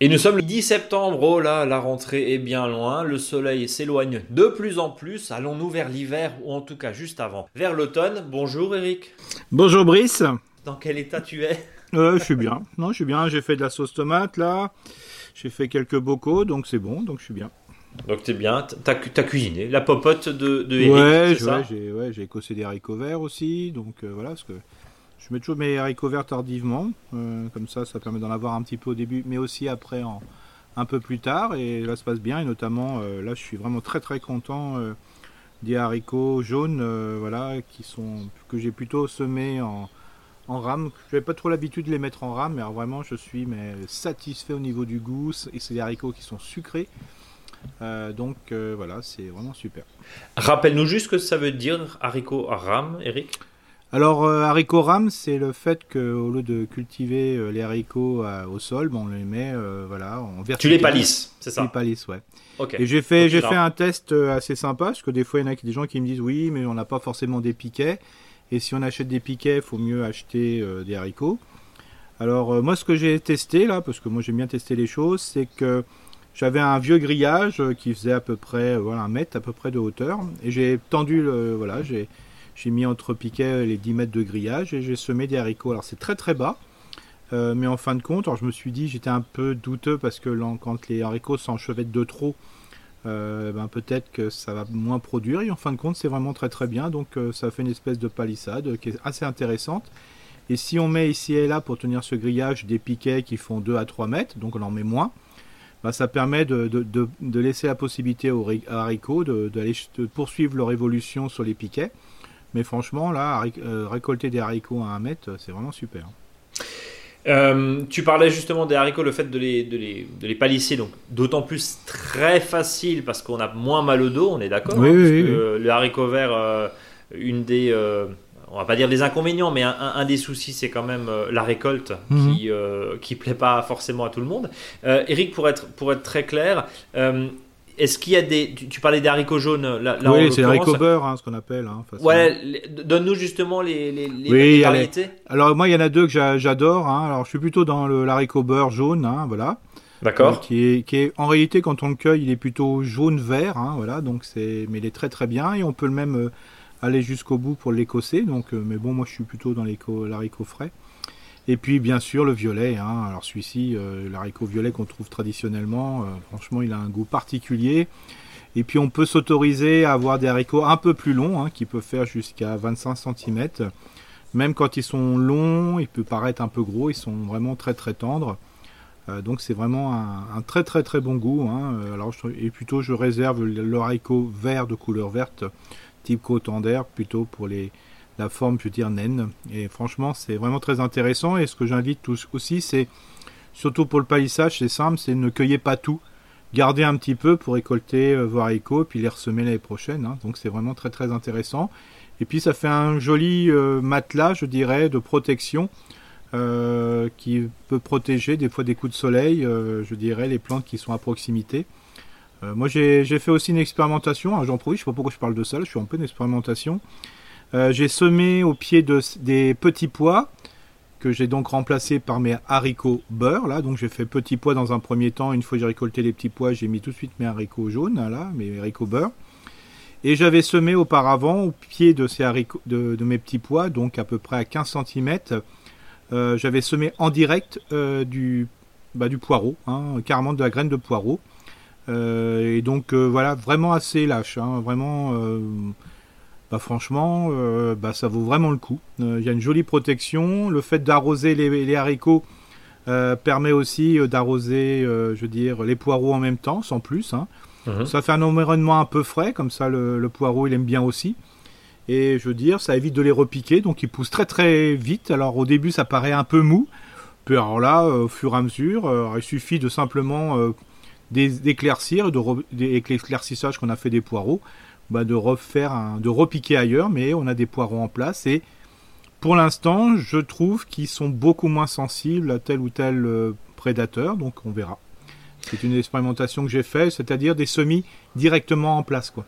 Et nous sommes le 10 septembre, oh là, la rentrée est bien loin, le soleil s'éloigne de plus en plus, allons-nous vers l'hiver, ou en tout cas juste avant, vers l'automne. Bonjour Eric. Bonjour Brice. Dans quel état tu es? Euh, Je suis bien, non je suis bien, j'ai fait de la sauce tomate là, j'ai fait quelques bocaux, donc c'est bon, donc je suis bien. Donc t'es bien, t'as as cuisiné la popote de, de Eric, ouais, j'ai ouais, écossé des haricots verts aussi, donc euh, voilà, parce que je mets toujours mes haricots verts tardivement, euh, comme ça, ça permet d'en avoir un petit peu au début, mais aussi après, en, un peu plus tard. Et là, ça se passe bien. Et notamment, euh, là, je suis vraiment très très content des haricots jaunes, voilà, qui sont que j'ai plutôt semés en, en rame. Je n'avais pas trop l'habitude de les mettre en rame, mais vraiment, je suis mais, satisfait au niveau du goût. Et c'est des haricots qui sont sucrés. Donc voilà, c'est vraiment super. Rappelle-nous juste ce que ça veut dire haricot rame, Eric. Alors, euh, haricot rame, c'est le fait qu'au lieu de cultiver euh, les haricots euh, au sol, on les met voilà, en verticalité. Tu les palisses, c'est ça Tu les palisses, ouais. Et j'ai fait, j'ai fait un test assez sympa, parce que des fois, il y en a des gens qui me disent oui, mais on n'a pas forcément des piquets. Et si on achète des piquets, il faut mieux acheter des haricots. Alors, moi, ce que j'ai testé là, parce que moi j'aime bien tester les choses, c'est que j'avais un vieux grillage qui faisait à peu près voilà, un mètre à peu près de hauteur. Et j'ai tendu le. Voilà, j'ai j'ai mis entre piquets les 10 mètres de grillage et j'ai semé des haricots. Alors c'est très très bas, euh, mais en fin de compte, alors je me suis dit, j'étais un peu douteux parce que quand les haricots s'enchevêtrent de trop, euh, ben peut-être que ça va moins produire. Et en fin de compte, c'est vraiment très très bien. Donc euh, ça fait une espèce de palissade qui est assez intéressante. Et si on met ici et là pour tenir ce grillage des piquets qui font 2 à 3 mètres, donc on en met moins, ben, ça permet de, de, laisser la possibilité aux haricots d'aller poursuivre leur évolution sur les piquets. Mais franchement, là, euh, récolter des haricots à un mètre, c'est vraiment super. Euh, tu parlais justement des haricots, le fait de les, de les, de les palisser, donc d'autant plus très facile parce qu'on a moins mal au dos, on est d'accord Oui, hein, oui, le haricot vert, euh, une des, on va pas dire des inconvénients, mais un, des soucis, c'est quand même la récolte mhm. qui, qui plaît pas forcément à tout le monde. Eric, pour être, pour être très clair, est-ce qu'il y a des. Tu, parlais des haricots jaunes là, Oui, c'est haricots beurre, hein, ce qu'on appelle. Hein, ouais, donne-nous justement les, les, les variétés. Alors, moi, il y en a deux que j'adore. Hein. Alors, je suis plutôt dans l'haricot beurre jaune, hein, voilà. D'accord. Euh, qui, est, qui est, en réalité, quand on le cueille, il est plutôt jaune-vert, voilà. Donc, c'est, mais il est très très bien et on peut le même euh, aller jusqu'au bout pour l'écosser. Donc, euh, mais bon, moi, je suis plutôt dans l'haricot frais. Et puis bien sûr le violet. Hein. Alors celui-ci, euh, l'haricot violet qu'on trouve traditionnellement, euh, franchement il a un goût particulier. Et puis on peut s'autoriser à avoir des haricots un peu plus longs, hein, qui peuvent faire jusqu'à 25 cm. Même quand ils sont longs, ils peuvent paraître un peu gros, ils sont vraiment très très tendres. Donc c'est vraiment un, très très très bon goût. Hein. Alors, et plutôt je réserve le vert de couleur verte, type cotendaire, plutôt pour les, la forme, je veux dire, naine. Et franchement, c'est vraiment très intéressant. Et ce que j'invite tous aussi, c'est surtout pour le palissage, c'est simple, c'est ne cueillez pas tout. Gardez un petit peu pour récolter euh, vos haricots, puis les ressemer l'année prochaine. Hein. Donc c'est vraiment très très intéressant. Et puis ça fait un joli euh, matelas, je dirais, de protection. Euh, qui peut protéger des fois des coups de soleil, je dirais, les plantes qui sont à proximité. Moi j'ai fait aussi une expérimentation, j'en profite, je sais pas pourquoi je parle de ça, je suis en pleine expérimentation. Euh, j'ai semé au pied de, des petits pois que j'ai donc remplacé par mes haricots beurre. Là, donc j'ai fait petits pois dans un premier temps. Une fois j'ai récolté les petits pois, j'ai mis tout de suite mes haricots jaunes, là, mes haricots beurre. Et j'avais semé auparavant au pied de, ces haricots, de, mes petits pois, donc à peu près à 15 cm. Euh, j'avais semé en direct euh, du, bah, du poireau, hein, carrément de la graine de poireau. Et donc voilà, vraiment assez lâche, hein, vraiment bah franchement, euh, bah ça vaut vraiment le coup. Euh, il y a une jolie protection. Le fait d'arroser les, haricots euh, permet aussi d'arroser, je veux dire, les poireaux en même temps, sans plus. Hein. Mhm. Ça fait un environnement un peu frais, comme ça le, poireau il aime bien aussi. Et je veux dire, ça évite de les repiquer, donc ils poussent très très vite. Alors au début ça paraît un peu mou, puis alors là, au fur et à mesure, il suffit de simplement d'éclaircir, avec l'éclaircissage qu'on a fait des poireaux, bah, de refaire un, de repiquer ailleurs, mais on a des poireaux en place et pour l'instant, je trouve qu'ils sont beaucoup moins sensibles à tel ou tel euh, prédateur, donc on verra. C'est une expérimentation que j'ai faite, c'est-à-dire des semis directement en place. Quoi.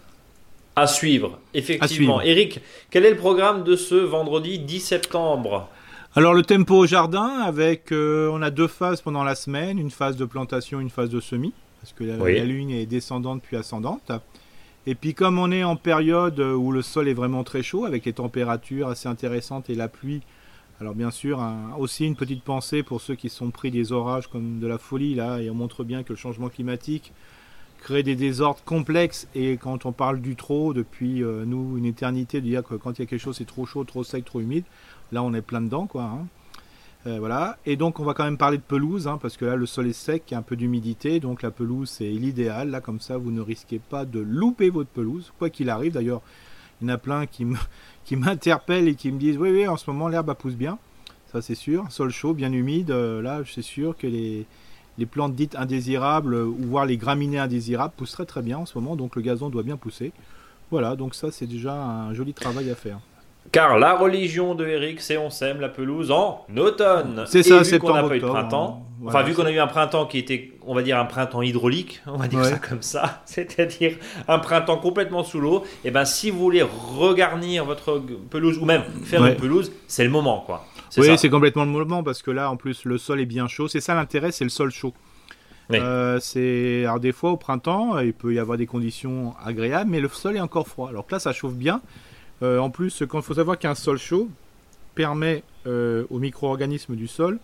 À suivre, effectivement. Eric, quel est le programme de ce vendredi 10 septembre? Alors le tempo au jardin, avec, euh, on a deux phases pendant la semaine, une phase de plantation, une phase de semis, parce que la, la lune est descendante puis ascendante. Et puis comme on est en période où le sol est vraiment très chaud, avec les températures assez intéressantes et la pluie, alors bien sûr, aussi une petite pensée pour ceux qui sont pris des orages comme de la folie là, et on montre bien que le changement climatique crée des désordres complexes. Et quand on parle du trop depuis euh, nous une éternité, de dire que quand il y a quelque chose c'est trop chaud, trop sec, trop humide, là on est plein dedans quoi. Hein. Euh, voilà. Et donc on va quand même parler de pelouse, hein, parce que là le sol est sec, il y a un peu d'humidité, donc la pelouse c'est l'idéal. Là comme ça vous ne risquez pas de louper votre pelouse, quoi qu'il arrive. D'ailleurs, il y en a plein qui m'interpellent et qui me disent oui oui en ce moment l'herbe pousse bien, ça c'est sûr, sol chaud, bien humide, euh, là c'est sûr que les, plantes dites indésirables ou voire les graminées indésirables poussent très bien en ce moment, donc le gazon doit bien pousser. Voilà, donc ça c'est déjà un joli travail à faire. Car la religion de Eric, c'est on sème la pelouse en automne. C'est ça, c'est qu'on n'a pas eu de printemps. Hein. enfin, vu qu'on a eu un printemps qui était, on va dire, un printemps hydraulique, on va dire ça comme ça, c'est-à-dire un printemps complètement sous l'eau, et eh ben si vous voulez regarnir votre pelouse ou même faire une pelouse, c'est le moment, quoi. Oui, c'est complètement le moment parce que là, en plus, le sol est bien chaud. C'est ça l'intérêt, c'est le sol chaud. Euh, c'est alors des fois au printemps, il peut y avoir des conditions agréables, mais le sol est encore froid. Alors que là, ça chauffe bien. Euh, en plus, il faut savoir qu'un sol chaud permet euh, aux micro-organismes du sol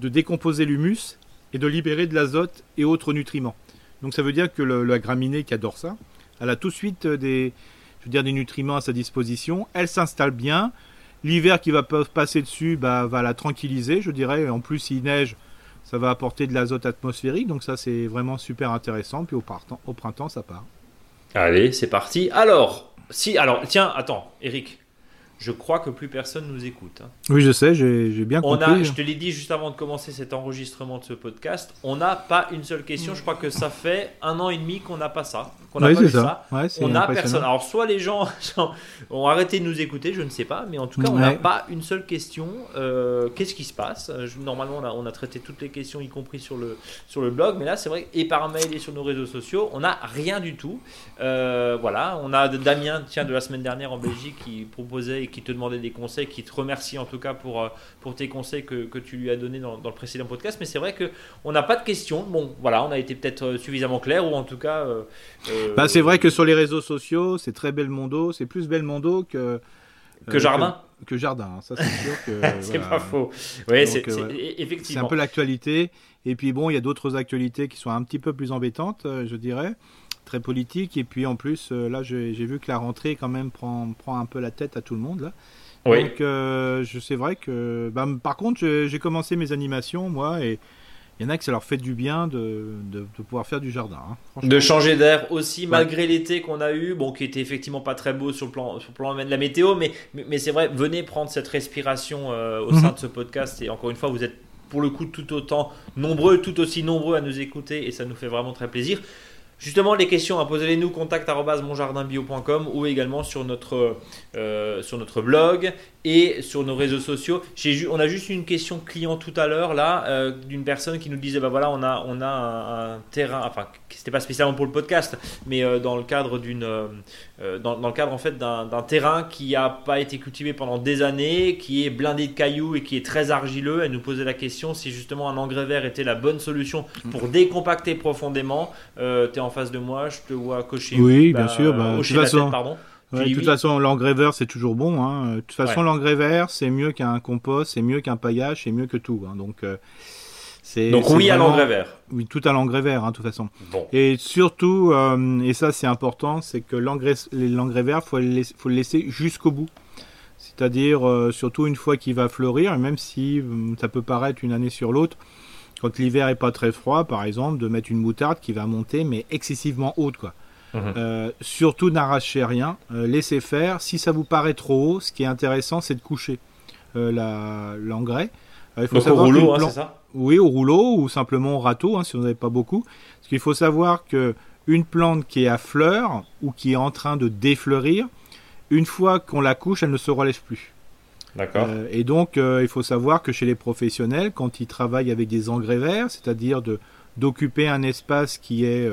de décomposer l'humus et de libérer de l'azote et autres nutriments. Donc ça veut dire que la graminée qui adore ça, elle a tout de suite des, je des nutriments à sa disposition. Elle s'installe bien. L'hiver qui va passer dessus bah, va la tranquilliser, je dirais. En plus, s'il neige, ça va apporter de l'azote atmosphérique. Donc ça, c'est vraiment super intéressant. Puis au printemps ça part. Allez, c'est parti. Alors, si, alors, tiens, attends, Eric. Je crois que plus personne nous écoute. Hein. Oui, je sais, j'ai bien compris. On a, je te l'ai dit juste avant de commencer cet enregistrement de ce podcast, on n'a pas une seule question. Je crois que ça fait un an et demi qu'on n'a pas ça. Qu'on oui, c'est ça. on n'a personne. Alors, soit les gens ont arrêté de nous écouter, je ne sais pas, mais en tout cas, on n'a pas une seule question. Euh, qu'est-ce qui se passe? Normalement, on a, on a, traité toutes les questions, y compris sur le, sur le blog, mais là, c'est vrai, et par mail et sur nos réseaux sociaux, on n'a rien du tout. Euh, voilà, on a Damien, tiens, de la semaine dernière en Belgique, qui proposait qui te demandait des conseils, qui te remercie en tout cas pour, euh, pour tes conseils que, que tu lui as donnés dans, dans le précédent podcast. Mais c'est vrai qu'on n'a pas de questions. Bon, voilà, on a été peut-être suffisamment clair, ou en tout cas. Bah, c'est vrai que sur les réseaux sociaux, c'est très Belmondo, c'est plus Belmondo que. Que Jardin que, Jardin, hein. ça c'est sûr que. c'est pas faux. Oui, c'est effectivement. C'est un peu l'actualité. Et puis bon, il y a d'autres actualités qui sont un petit peu plus embêtantes, je dirais très politique. Et puis en plus, euh, là, j'ai vu que la rentrée quand même prend, prend un peu la tête à tout le monde. Là. Oui. Donc, euh, je c'est vrai que. Bah, par contre, j'ai commencé mes animations, moi, et il y en a que ça leur fait du bien de, de, pouvoir faire du jardin. Hein, de changer d'air aussi, malgré l'été qu'on a eu, bon, qui était effectivement pas très beau sur le plan, sur le plan de la météo, mais, mais, c'est vrai, venez prendre cette respiration euh, au sein mhm. de ce podcast. Et encore une fois, vous êtes pour le coup tout autant nombreux, tout aussi nombreux à nous écouter, et ça nous fait vraiment très plaisir. Justement, les questions, posez-les nous, contact.monjardinbio.com ou également sur notre, euh, sur notre blog et sur nos réseaux sociaux. on a juste une question client tout à l'heure, là, euh, d'une personne qui nous disait bah voilà, on a, on a un, terrain, enfin, c'était pas spécialement pour le podcast, mais euh, dans le cadre d'une. Dans, dans, le cadre en fait d'un terrain qui n'a pas été cultivé pendant des années, qui est blindé de cailloux et qui est très argileux. Elle nous posait la question si justement un engrais vert était la bonne solution pour décompacter profondément. En face de moi, je te vois cocher. Oui, bien bah, sûr. Bah, de toute façon, pardon. de toute façon, l'engrais vert, c'est toujours bon. Hein. De toute façon, l'engrais vert, c'est mieux qu'un compost, c'est mieux qu'un paillage, c'est mieux que tout. Hein. Donc, euh, c'est donc oui à l'engrais vert. Oui, tout à l'engrais vert, hein, de toute façon. Et surtout, euh, et ça c'est important, c'est que l'engrais, l'engrais vert, faut faut le laisser jusqu'au bout. C'est-à-dire, euh, surtout une fois qu'il va fleurir, même si ça peut paraître une année sur l'autre, quand l'hiver est pas très froid, par exemple, de mettre une moutarde qui va monter, mais excessivement haute, quoi. Mhm. Euh, surtout n'arrachez rien, euh, laissez faire. Si ça vous paraît trop haut, ce qui est intéressant, c'est de coucher euh, l'engrais. il faut au rouleau, hein, c'est ça? Oui, au rouleau ou simplement au râteau, hein, si vous n'avez pas beaucoup. Parce qu'il faut savoir que une plante qui est à fleurs ou qui est en train de défleurir, une fois qu'on la couche, elle ne se relève plus. D'accord. Euh, et donc, euh, il faut savoir que chez les professionnels, quand ils travaillent avec des engrais verts, c'est-à-dire d'occuper un espace qui est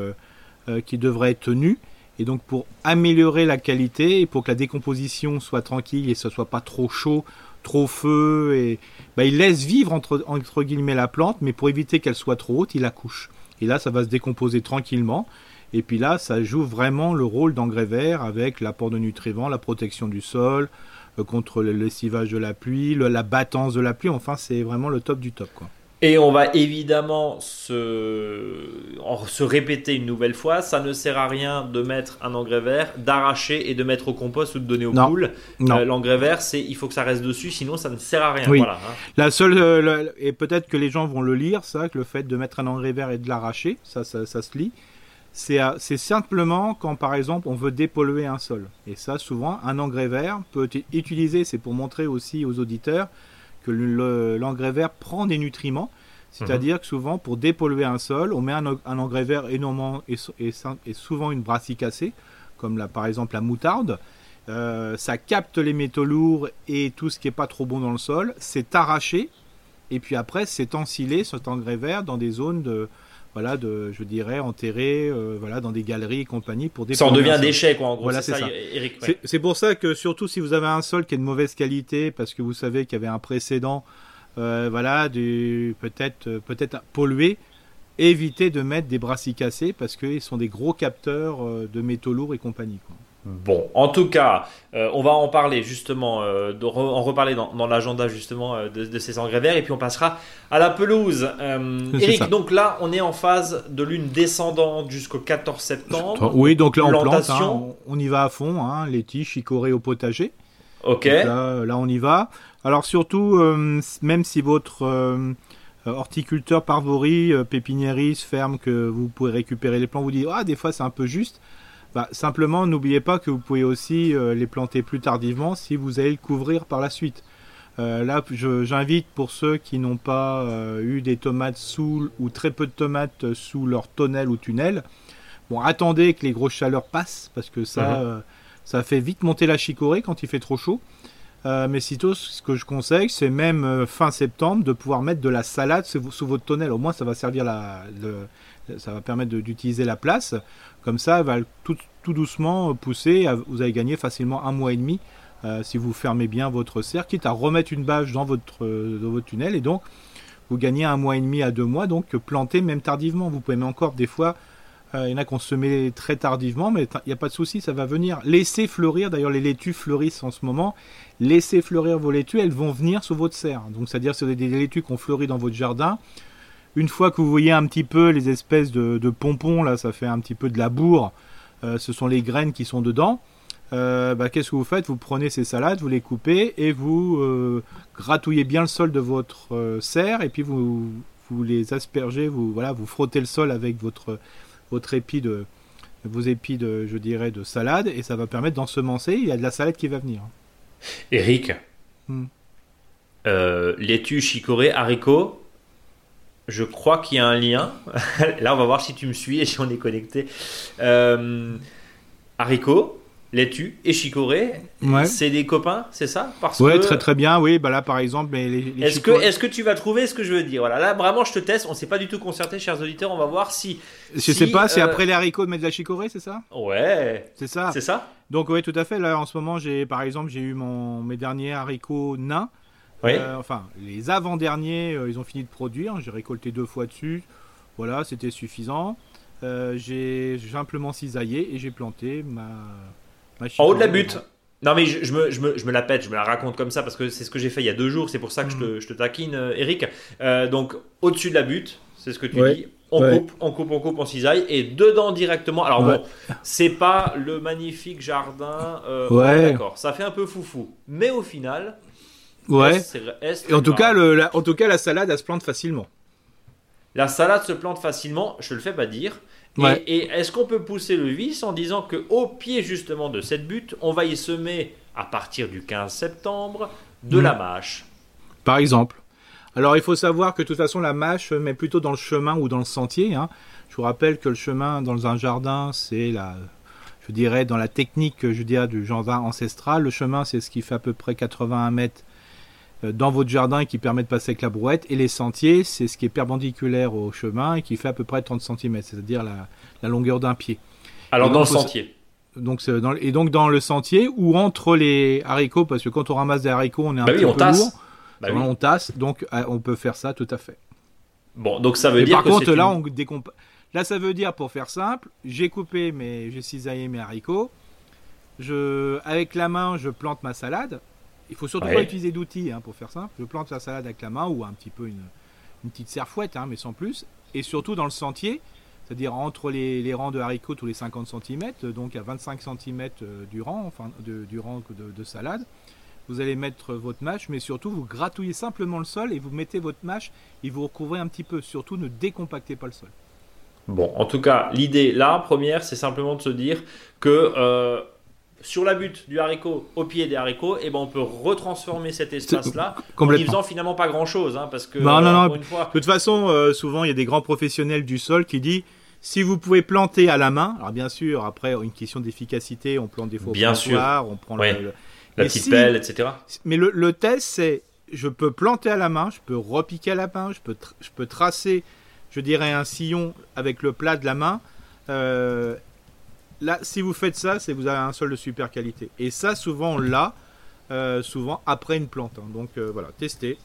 qui devrait être tenu. Et donc pour améliorer la qualité et pour que la décomposition soit tranquille et ce soit pas trop chaud, trop feu, et bah, il laisse vivre entre, entre guillemets la plante, mais pour éviter qu'elle soit trop haute, il la couche. Et là, ça va se décomposer tranquillement. Et puis là, ça joue vraiment le rôle d'engrais vert avec l'apport de nutriments, la protection du sol, euh, contre le lessivage de la pluie, la battance de la pluie. Enfin, c'est vraiment le top du top. Quoi. Et on va évidemment se, se répéter une nouvelle fois, ça ne sert à rien de mettre un engrais vert, d'arracher et de mettre au compost ou de donner aux poules. Euh, l'engrais vert, c'est il faut que ça reste dessus, sinon ça ne sert à rien. Voilà, hein. La seule euh, et peut-être que les gens vont le lire, ça, que le fait de mettre un engrais vert et de l'arracher, ça, ça, se lit. C'est simplement quand par exemple on veut dépolluer un sol. Et ça, souvent, un engrais vert peut être utilisé, c'est pour montrer aussi aux auditeurs que l'engrais vert prend des nutriments. C'est-à-dire que souvent, pour dépolluer un sol, on met un, engrais vert énormément et, et, souvent une brassicacée, comme la, par exemple la moutarde. Euh, ça capte les métaux lourds et tout ce qui n'est pas trop bon dans le sol. C'est arraché et puis après, c'est ensilé cet engrais vert dans des zones de, voilà, de, je dirais, enterré, euh, voilà, dans des galeries et compagnie pour Ça en devient déchet, quoi, en gros. Voilà, c'est ça. C'est pour ça que surtout si vous avez un sol qui est de mauvaise qualité, parce que vous savez qu'il y avait un précédent, euh, voilà, du peut-être euh, peut-être pollué, évitez de mettre des brassicacées parce qu'ils sont des gros capteurs de métaux lourds et compagnie. Quoi. Bon, en tout cas, euh, on va en parler justement, euh, en reparler dans, l'agenda justement euh, de, ces engrais verts, et puis on passera à la pelouse. Eric, donc là, on est en phase de lune descendante jusqu'au 14 septembre. Oui, donc là, on plante, hein, on, y va à fond, hein, les tiges chicorées au potager. Ok. Là, là, on y va. Alors surtout, même si votre horticulteur parvori, pépiniériste, ferme, que vous pouvez récupérer les plants, vous dit, ah, des fois c'est un peu juste bah, simplement, n'oubliez pas que vous pouvez aussi euh, les planter plus tardivement si vous allez le couvrir par la suite. Euh, là, j'invite pour ceux qui n'ont pas euh, eu des tomates sous ou très peu de tomates sous leur tonnelle ou tunnel. Bon, attendez que les grosses chaleurs passent parce que ça, mhm. ça fait vite monter la chicorée quand il fait trop chaud. mais sitôt, ce que je conseille, c'est même fin septembre de pouvoir mettre de la salade sous, votre tonnelle. Au moins, ça va servir la, ça va permettre d'utiliser la place. Comme ça, elle va tout, doucement pousser. Vous allez gagner facilement un mois et demi euh, si vous fermez bien votre serre, quitte à remettre une bâche dans votre, dans votre tunnel. Et donc, vous gagnez un mois et demi à deux mois. Donc, planter même tardivement. Vous pouvez même encore des fois. Euh, il y en a qu'on se met très tardivement, mais il n'y a pas de souci, ça va venir. Laissez fleurir, d'ailleurs les laitues fleurissent en ce moment. Laissez fleurir vos laitues, elles vont venir sur votre serre. Donc c'est-à-dire si des laitues qui ont fleuri dans votre jardin, une fois que vous voyez un petit peu les espèces de, pompons, là, ça fait un petit peu de la bourre, euh, ce sont les graines qui sont dedans. Euh, bah, qu'est-ce que vous faites? Vous prenez ces salades, vous les coupez et vous euh, gratouillez bien le sol de votre serre et puis vous, vous les aspergez, vous, voilà, vous frottez le sol avec votre, votre épi de, vos épis de, je dirais, de salade et ça va permettre d'ensemencer. Il y a de la salade qui va venir. Eric, hmm. laitue, chicorée, haricots, je crois qu'il y a un lien. Là, on va voir si tu me suis et si on est connecté. Euh, haricot, laitue et chicorée, c'est des copains, c'est ça? Parce Ouais, très très bien. Oui, bah là par exemple, est-ce que est-ce que tu vas trouver ce que je veux dire? Voilà, là vraiment, je te teste. On s'est pas du tout concerté, chers auditeurs. On va voir si. Je sais pas. C'est euh, après les haricots de mettre de la chicorée, c'est ça? Ouais. C'est ça? C'est ça? Donc oui, tout à fait. Là, en ce moment, j'ai par exemple, j'ai eu mon mes derniers haricots nains. Euh, enfin, les avant-derniers, euh, ils ont fini de produire. J'ai récolté deux fois dessus. Voilà, c'était suffisant. Euh, j'ai simplement cisaillé et j'ai planté ma, ma En haut de la butte non mais je, me, je, me, je, me, la pète, je me la raconte comme ça parce que c'est ce que j'ai fait il y a deux jours, c'est pour ça que je, te, mm. je, te, taquine Eric. donc au-dessus de la butte, c'est ce que tu dis, on coupe, on coupe, on coupe, on cisaille et dedans directement. Alors bon, c'est pas le magnifique jardin, ouais. d'accord, ça fait un peu foufou, mais au final, Ouais. et en tout, cas, le, la, en tout cas, la salade, elle se plante facilement. La salade se plante facilement, je le fais pas dire. Et, est-ce qu'on peut pousser le vice en disant que au pied justement de cette butte, on va y semer à partir du 15 septembre de la mâche? Par exemple. Alors il faut savoir que de toute façon la mâche met plutôt dans le chemin ou dans le sentier. Hein. Je vous rappelle que le chemin dans un jardin, c'est la, je dirais dans la technique, je dirais du jardin ancestral. Le chemin, c'est ce qui fait à peu près 81 mètres dans votre jardin qui permet de passer avec la brouette. Et les sentiers, c'est ce qui est perpendiculaire au chemin et qui fait à peu près 30 cm, c'est-à-dire la, la, longueur d'un pied. Alors dans le sentier donc dans, et donc dans le sentier ou entre les haricots, parce que quand on ramasse des haricots, on est un bah peu tasse. lourd. Bah On tasse, donc on peut faire ça tout à fait. Bon, donc ça veut dire par que contre, là, on Là, ça veut dire, pour faire simple, j'ai coupé, mes, j'ai cisaillé mes haricots. Je, avec la main, je plante ma salade. Il faut surtout pas utiliser d'outils hein, pour faire simple. Je plante la salade avec la main ou un petit peu une, une petite serfouette, hein, mais sans plus. Et surtout dans le sentier, c'est-à-dire entre les, les, rangs de haricots tous les 50 cm, donc à 25 cm euh, du rang, enfin de, du rang de, de, salade. Vous allez mettre votre mâche, mais surtout vous gratouillez simplement le sol et vous mettez votre mâche et vous recouvrez un petit peu. Surtout ne décompactez pas le sol. Bon, en tout cas, l'idée là, première, c'est simplement de se dire que euh, sur la butte du haricot, au pied des haricots, eh ben, on peut retransformer cet espace-là en n'y faisant finalement pas grand-chose. Hein, parce que, non, non, non. Une fois... De toute façon, euh, souvent, il y a des grands professionnels du sol qui disent si vous pouvez planter à la main, alors bien sûr, après, une question d'efficacité, on plante des fois bien sûr. on prend la petite pelle, etc. Mais le, le test, c'est je peux planter à la main, je peux repiquer à la main, je peux, je peux tracer je dirais, un sillon avec le plat de la main. Euh, là, si vous faites ça, c'est vous avez un sol de super qualité. Et ça, souvent, on l'a, euh, souvent après une plante. Hein. Donc euh, voilà, testez.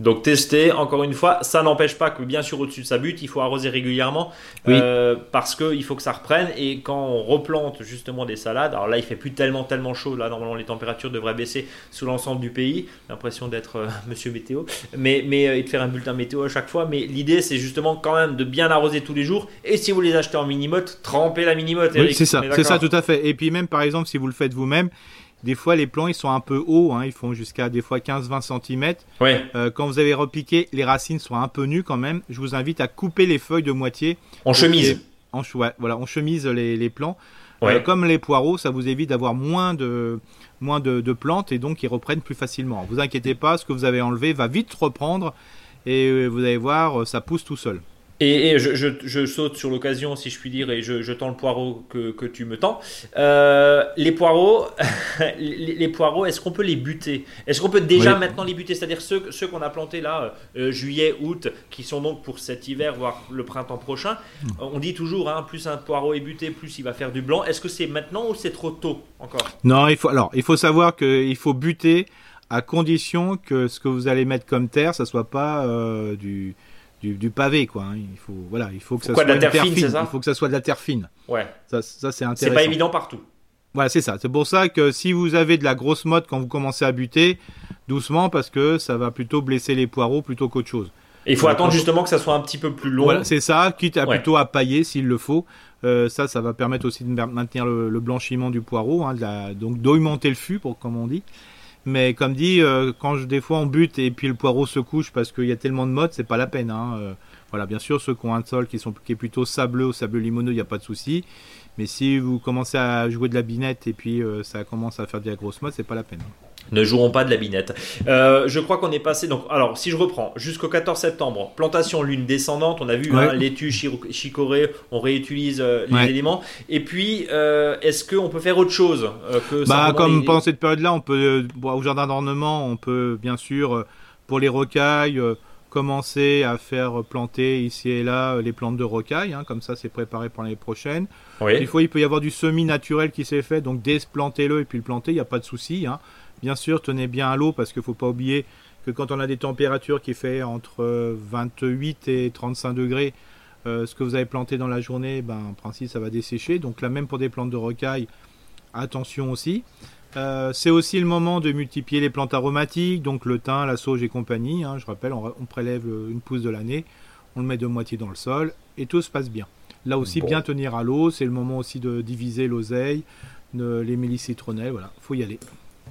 Donc tester, encore une fois, ça n'empêche pas que bien sûr au-dessus de sa butte, il faut arroser régulièrement euh, parce qu'il faut que ça reprenne. Et quand on replante justement des salades, alors là il fait plus tellement tellement chaud, là normalement les températures devraient baisser sous l'ensemble du pays, l'impression d'être euh, monsieur météo, mais, mais euh, et de faire un bulletin météo à chaque fois, mais l'idée c'est justement quand même de bien arroser tous les jours. Et si vous les achetez en mini-motte, trempez la mini-motte. Oui c'est ça, c'est ça tout à fait. Et puis même par exemple si vous le faites vous-même, des fois, les plants, ils sont un peu hauts, hein, ils font jusqu'à des fois 15-20 cm. Ouais. Euh, quand vous avez repiqué, les racines sont un peu nues quand même. Je vous invite à couper les feuilles de moitié. En chemise. En, voilà, on chemise les, les plants. Euh, comme les poireaux, ça vous évite d'avoir moins de moins de, de, plantes et donc ils reprennent plus facilement. Vous inquiétez pas, ce que vous avez enlevé va vite reprendre et euh, vous allez voir, ça pousse tout seul. Et, je, saute sur l'occasion, si je puis dire, et je, tends le poireau que, tu me tends. Euh, les poireaux, les, poireaux, est-ce qu'on peut les buter? Est-ce qu'on peut déjà maintenant les buter? C'est-à-dire ceux, ceux qu'on a plantés là, euh, juillet, août, qui sont donc pour cet hiver, voire le printemps prochain. Hmm. On dit toujours, hein, plus un poireau est buté, plus il va faire du blanc. Est-ce que c'est maintenant ou c'est trop tôt encore? Non, il faut, alors, il faut savoir qu'il faut buter à condition que ce que vous allez mettre comme terre, ça soit pas euh, du du, pavé, quoi. Hein. Il faut, voilà, il faut que ça soit de la terre, fine, fine. Il faut que ça soit de la terre fine. Ouais. Ça, ça c'est intéressant. C'est pas évident partout. Voilà, c'est ça. C'est pour ça que si vous avez de la grosse mode quand vous commencez à buter, doucement, parce que ça va plutôt blesser les poireaux plutôt qu'autre chose. Et il faut attendre justement que ça soit un petit peu plus long. Voilà, c'est ça, quitte à plutôt à pailler s'il le faut. Euh, ça, ça va permettre aussi de maintenir le, blanchiment du poireau, hein, donc d'augmenter le fût, pour, comme on dit. Mais comme dit, euh, quand je, des fois on bute et puis le poireau se couche parce qu'il y a tellement de modes, c'est pas la peine. Hein. Euh, voilà, bien sûr, ceux qui ont un sol qui, est plutôt sableux sableux limoneux, il n'y a pas de souci. Mais si vous commencez à jouer de la binette et puis euh, ça commence à faire de la grosse mode, c'est pas la peine. Ne joueront pas de la binette. Euh, je crois qu'on est passé. Donc, alors, si je reprends, jusqu'au 14 septembre, plantation lune descendante. On a vu hein, laitue, chicorée. On réutilise euh, les éléments. Et puis, euh, est-ce qu'on peut faire autre chose que Bah, comme pendant cette période-là, on peut au jardin d'ornement, on peut bien sûr pour les rocailles commencer à faire planter ici et là les plantes de rocaille. Hein, comme ça, c'est préparé pour l'année prochaine. Des fois, il peut y avoir du semi naturel qui s'est fait, donc désplantez-le et puis le planter. Il n'y a pas de souci. Hein. Bien sûr, tenez bien à l'eau parce qu'il ne faut pas oublier que quand on a des températures qui fait entre 28 et 35 degrés, euh, ce que vous avez planté dans la journée, ben, en principe, ça va dessécher. Donc là, même pour des plantes de rocaille, attention aussi. Euh, c'est aussi le moment de multiplier les plantes aromatiques, donc le thym, la sauge et compagnie. Hein. je rappelle, on, prélève une pousse de l'année, on le met de moitié dans le sol et tout se passe bien. Là aussi, bien tenir à l'eau, c'est le moment aussi de diviser l'oseille, les mélis citronnelles, voilà, faut y aller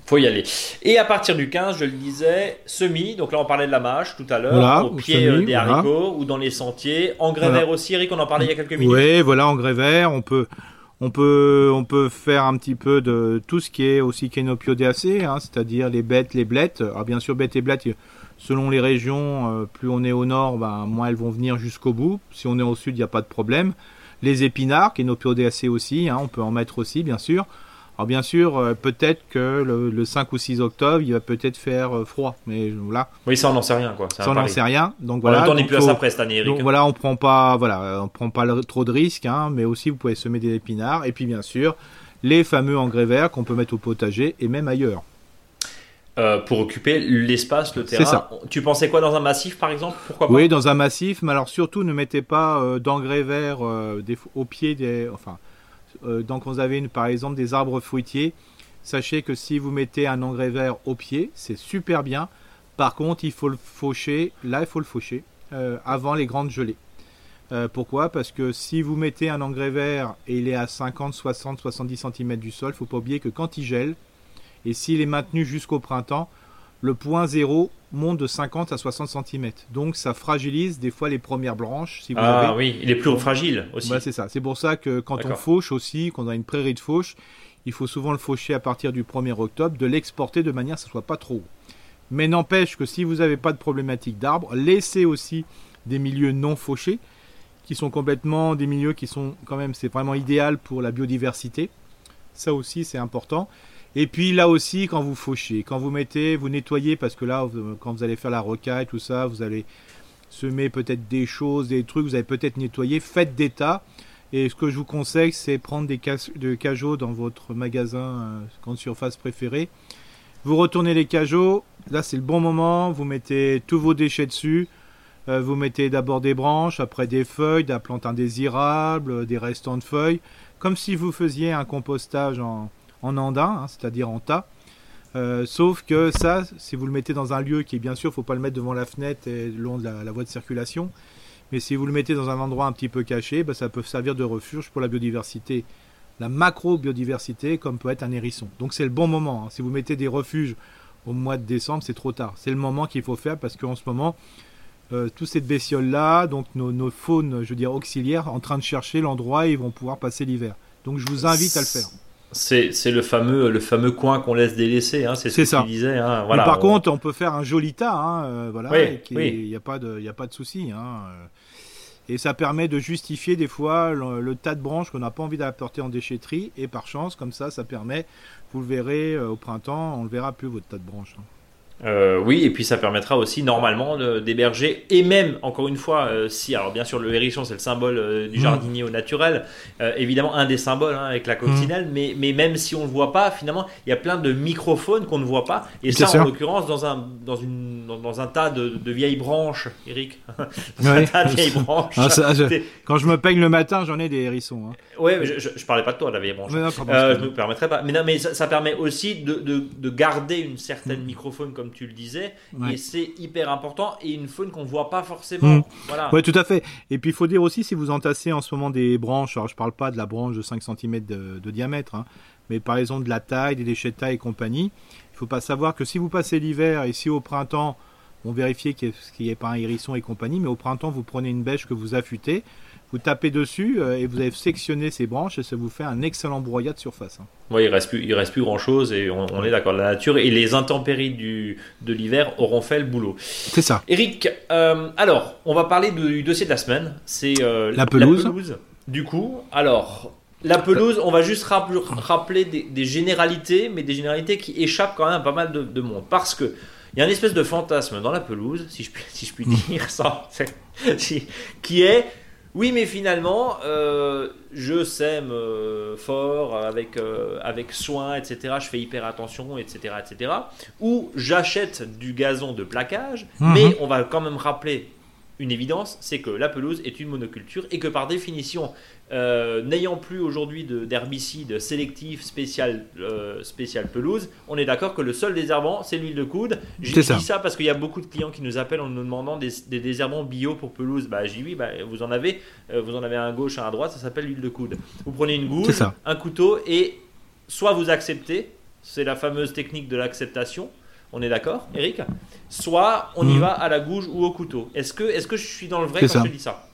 faut y aller. Et à partir du 15, je le disais, semis, donc là on parlait de la mâche tout à l'heure, au pied euh, des haricots ou dans les sentiers, engrais vert aussi, Eric, on en parlait il y a quelques minutes. Oui, voilà, engrais vert, on peut, on peut, on peut faire un petit peu de tout ce qui est aussi kénopiodéacé, hein, c'est-à-dire les bêtes, les blettes. Alors bien sûr, bêtes et blettes, selon les régions, euh, plus on est au nord, ben, moins elles vont venir jusqu'au bout. Si on est au sud, il n'y a pas de problème. Les épinards, kénopiodéacés aussi, hein, on peut en mettre aussi, bien sûr. Alors bien sûr, euh, peut-être que le, 5 ou 6 octobre, il va peut-être faire euh, froid, mais là. Oui, ça on n'en sait rien quoi. Ça on n'en sait rien. Donc voilà. on n'est plus à ça près cette année, Eric. Donc voilà, on prend pas, voilà, on prend pas trop de risques, hein, mais aussi vous pouvez semer des épinards et puis bien sûr les fameux engrais verts qu'on peut mettre au potager et même ailleurs. Euh, pour occuper l'espace, le terrain. Ça. Tu pensais quoi dans un massif par exemple? Pourquoi Oui, dans un massif, mais alors surtout ne mettez pas d'engrais verts au pied des, enfin euh, donc vous avez par exemple des arbres fruitiers. Sachez que si vous mettez un engrais vert au pied, c'est super bien. Par contre, il faut le faucher, là il faut le faucher, euh, avant les grandes gelées. Euh, pourquoi? Parce que si vous mettez un engrais vert et il est à 50, 60, 70 cm du sol, il ne faut pas oublier que quand il gèle, et s'il est maintenu jusqu'au printemps, le point zéro monte de 50 à 60 cm. Donc ça fragilise des fois les premières branches. Si vous ah oui, il est plus fragile aussi. c'est ça. C'est pour ça que quand on fauche aussi, quand on a une prairie de fauche, il faut souvent le faucher à partir du 1er octobre, de l'exporter de manière à ce ne soit pas trop haut. Mais n'empêche que si vous n'avez pas de problématique d'arbres, laissez aussi des milieux non fauchés, qui sont complètement des milieux qui sont quand même, c'est vraiment idéal pour la biodiversité. Ça aussi, c'est important. Et puis là aussi, quand vous fauchez, quand vous mettez, vous nettoyez, parce que là, quand vous allez faire la rocaille, tout ça, vous allez semer peut-être des choses, des trucs, vous allez peut-être nettoyer, faites des tas. Et ce que je vous conseille, c'est prendre des de cajots dans votre magasin euh, grande surface préféré. Vous retournez les cajots, là c'est le bon moment, vous mettez tous vos déchets dessus. Euh, vous mettez d'abord des branches, après des feuilles, des plantes indésirables, des restants de feuilles, comme si vous faisiez un compostage en, en andin, hein, c'est-à-dire en tas. Euh, sauf que ça, si vous le mettez dans un lieu qui est bien sûr, faut pas le mettre devant la fenêtre et le long de la, voie de circulation, mais si vous le mettez dans un endroit un petit peu caché, bah, ça peut servir de refuge pour la biodiversité, la macro-biodiversité, comme peut être un hérisson. Donc c'est le bon moment. Hein. Si vous mettez des refuges au mois de décembre, c'est trop tard. C'est le moment qu'il faut faire parce qu'en ce moment, euh, tous ces bestioles-là, donc nos, nos, faunes, je veux dire auxiliaires, en train de chercher l'endroit où ils vont pouvoir passer l'hiver. Donc je vous invite à le faire. C'est le fameux, le fameux coin qu'on laisse délaissé, hein, c'est ce que tu disais. Hein, voilà, par contre, on peut faire un joli tas, hein, euh, voilà, il n'y a pas de, a pas de souci. Hein, euh. et ça permet de justifier des fois le, tas de branches qu'on n'a pas envie d'apporter en déchetterie, et par chance, comme ça, ça permet, vous le verrez euh, au printemps, on ne le verra plus votre tas de branches. Euh, oui, et puis ça permettra aussi normalement d'héberger, et même, encore une fois, euh, si, alors bien sûr, le hérisson, c'est le symbole euh, du mm. jardinier au naturel, évidemment un des symboles hein, avec la coccinelle, mm. mais, mais même si on ne le voit pas, finalement, il y a plein de microphones qu'on ne voit pas, et ça, en l'occurrence, dans un, dans, une, dans, un tas de, vieilles branches, Eric, dans un tas de vieilles branches. Ah, quand je me peigne le matin, j'en ai des hérissons. Hein. Oui, je, je, parlais pas de toi, la vieille branche. je ne me permettrais pas. Mais, non, mais ça, permet aussi de, de, de garder une certaine mm. microphone comme tu le disais, et c'est hyper important, et une faune qu'on voit pas forcément. Mmh. Voilà. Oui, tout à fait. Et puis il faut dire aussi, si vous entassez en ce moment des branches, alors je parle pas de la branche de 5 cm de, diamètre, hein, mais par exemple de la taille, des déchets de taille et compagnie, il faut pas savoir que si vous passez l'hiver et si au printemps, on vérifie qu'il n'y ait pas un hérisson et compagnie, mais au printemps, vous prenez une bêche que vous affûtez, vous tapez dessus euh, et vous avez sectionné ces branches et ça vous fait un excellent broyat de surface. Hein. Oui, il reste plus, il reste plus grand chose et on, est d'accord. La nature et les intempéries du, de l'hiver auront fait le boulot. C'est ça. Eric, euh, alors on va parler du dossier de la semaine. C'est euh, la, pelouse. Du coup, alors la pelouse, on va juste rappeler des, généralités, mais des généralités qui échappent quand même à pas mal de, monde. Parce que il y a une espèce de fantasme dans la pelouse, si je, si je puis dire ça, qui est oui, mais finalement, euh, je sème euh, fort, avec, euh, avec soin, etc. Je fais hyper attention, etc. etc. Ou j'achète du gazon de plaquage, mhm. mais on va quand même rappeler une évidence, c'est que la pelouse est une monoculture et que par définition, euh, n'ayant plus aujourd'hui d'herbicide sélectif spécial, euh, spécial pelouse, on est d'accord que le seul désherbant, c'est l'huile de coude. Je dis ça, parce qu'il y a beaucoup de clients qui nous appellent en nous demandant des, désherbants bio pour pelouse. Bah, j'ai oui, bah, vous en avez, euh, vous en avez un à gauche, un à droite, ça s'appelle l'huile de coude. Vous prenez une goutte, un couteau et soit vous acceptez, c'est la fameuse technique de l'acceptation. On est d'accord, Eric? Soit on y hmm. va à la gouge ou au couteau. Est-ce que, est que je suis dans le vrai quand je dis ça?